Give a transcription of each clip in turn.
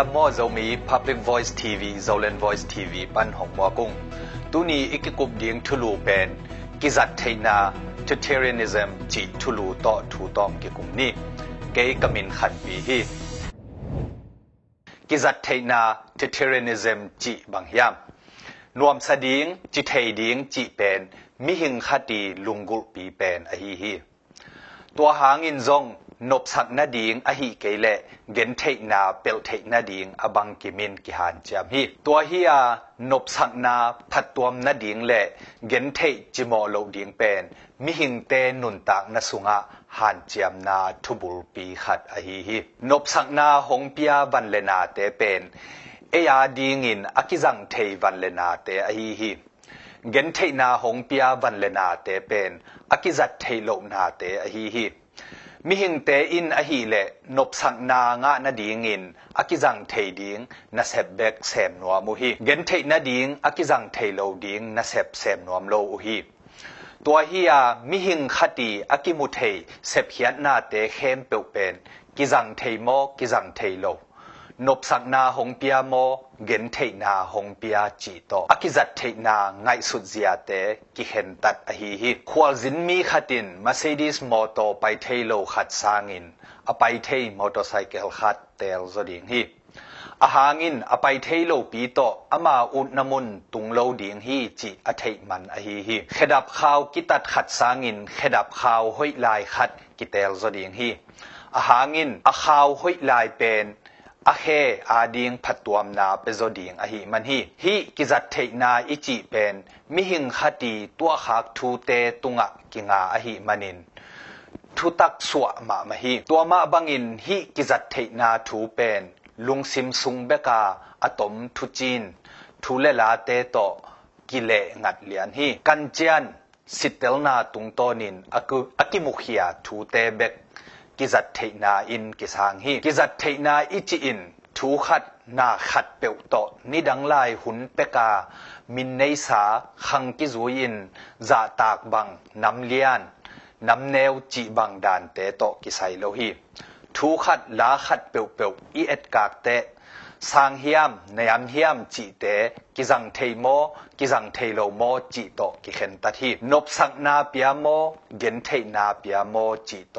ดัมโมโซมี Public Voice TV Zolan Voice TV ปันหงมัวกุ้งตุนี้อีกกุบดิงทุลูเป็นกิจัดเทนา Totalitarianism จีทุลูต่อทูตอมกิกุมนี่เกยกมินขันปีฮีกิจัดเทนา Totalitarianism จีบางยามนวมสดิงจิเทดิงจีเป็นมิหิงคดีลุงกุลปีเป็นอหีฮีตัวหางอินซง นบสักนาดิงอหิเกเลเกนเทนาเปลเทนาดิงอบังกิมินกิฮันจามฮีตัวเฮียนบสักนาพัดตัวมนาดิงเลเกนเทจิโมโลดิงเป็นมิหิงเตนุนตากนสุงะฮันจามนาทุบุลปีขัดอหิฮีนบสักนาหงเปียบันเลนาเตเป็นเอียดิงินอกิจังเทวันเลนาเตอหิฮีเกนเทนาหงเปียวันเลนาเตเป็นอกิจัดเทโลนาเตอหิฮี มิหิงเตอินอหีเลนบสังนางะนาดีงินอากิจังเทดิงนาเซบเบกเซมนัวมุฮีเกนเทนาดิงอากิจังเทโลดิงนาเซบเซมนัวมโลอุฮีตัวเฮียมิหิงคดีอากิมุเทเซบเฮียนาเตเข้มเปลเป็นกิจังเทโมกิจังเทโล นบสักนาหงเปียโมเกนเทนาหงเปียจีโตอากิจัดเทนาไงสุดเสียเตกิเห็นตัดอหิฮิควอลซินมีขัดินมาเซดิสมอโตไปเทโลขัดสางินอไปเทมอเตอร์ไซค์ขัดเตลซดิงฮิอาหางินอไปเทโลปีโตอามาอุนนมุนตุงโลดิงฮีจีอเทมันอหิฮิเขดับข่าวกิตัดขัดสางินเขดับข่าวห้อยลายขัดกิเตลซดิงฮีอาหางินอาข่าวห้อยลายเป็น อาเฮอาดิงพัดตัวมนาเปโซดิงอหิมันฮีฮีกิจัดเทนาอิจิเป็นมิหิงขดีตัวขักทูเตตุงะกิงาอหิมันินทุตักสวะมามาฮีตัวมาบังอินฮีกิจัดเทนาทูเป็นลุงซิมซุงเบกาอะตอมทุจินทูเลลาเตโตกิเลงัดเลียนฮีกันเจียนสิเตลนาตุงโตนินอากุอากิมุขยาทูเตเบก กิจัดเทนาอินกิสางฮีกิจัดเทนาอิจิอินทูขัดนาขัดเปียวโตนิดังไลหุนเปกา มินเนสาขังกิจุยินจาตากบังน้ำเลียนน้ำแนวจีบังดานเตโตกิไซโลฮีทูขัดลาขัดเปียวเปียวอีเอ็ดกากเตสางเฮียมในยามเฮียมจีเตกิจังเทโมกิจังเทโลโมจีโตกิเข็นตัทีนบสักนาเปียโมเกนเทนาเปียโมจีโต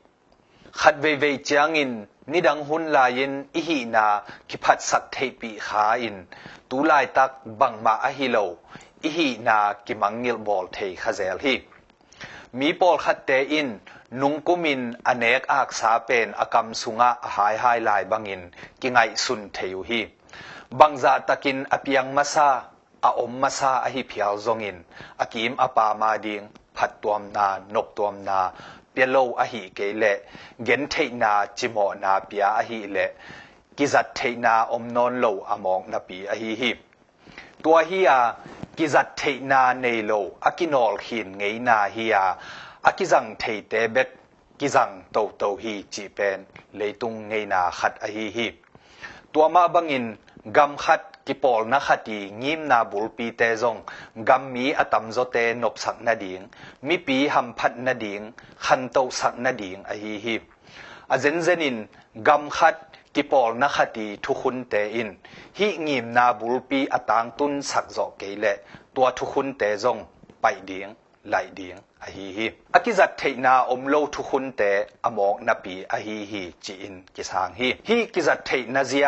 ขัดเวาอตุยเวงอปามาดิงอกิจังเทโลนุนตางนาอหิฮิอปูอปาวางโตอามามิทุปีฮิเวเวฮีกิจเทโลฮีขัดเวเวจางอินนิดังหุนลายินอิหินาคิพัดสักเทปีขาอินตูลายตักบังมาอหิโลอิหินากิมังนิลบอลเทขเซลฮีมีปอลขัดเตอินนุงกุมินอเนกอักษาเป็นอากรรมสุงะหายหายลายบังอินกิไงสุนเทยุฮีบังซาตะกินอภิยังมาซาอาอมมาซาอหิพิยลซงอินอากิมอปามาดิงพัดตัวมนานกตัวมนา เปียโลอหิเกเลเกนเทนาจิโมนาเปียอหิเลกิจัดเทนาอมนอนโลอมองนาปีอหิฮิตัวเฮียกิจัดเทนาเนโลอากินอลหินไงนาเฮียอากิจังเทเตเบกกิจังโตโตฮีจีเป็นเลยตุงไงนาขัดอหิฮิตัวมาบังอินกำขัด กิปอลนักตีงิมนาบุลปีเตซงกัมมีอตัมโซเตนบสักนาดิงมีปีหัมพัดนาดิงขันโตสักนาดิงอหิฮิอาเจนเจนินกัมขัดกิปอลนักตีทุกุนเตอินฮิงิมนาบุลปีอตังตุนสักโซเกเลตัวทุกุนเตซงไปดิงไหลดิงอหิฮิอากิจัดเทนาอมโลทุกุนเตอมอกนปีอหิฮิจีอินกิสางฮิฮิกิจัดเทนาเซีย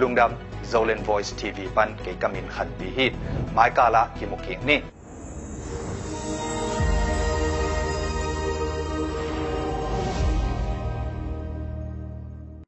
ลุงดำ Zolan Voice TV ปันเกกามินขัดดีฮิตไม้กาละกิมุกินี่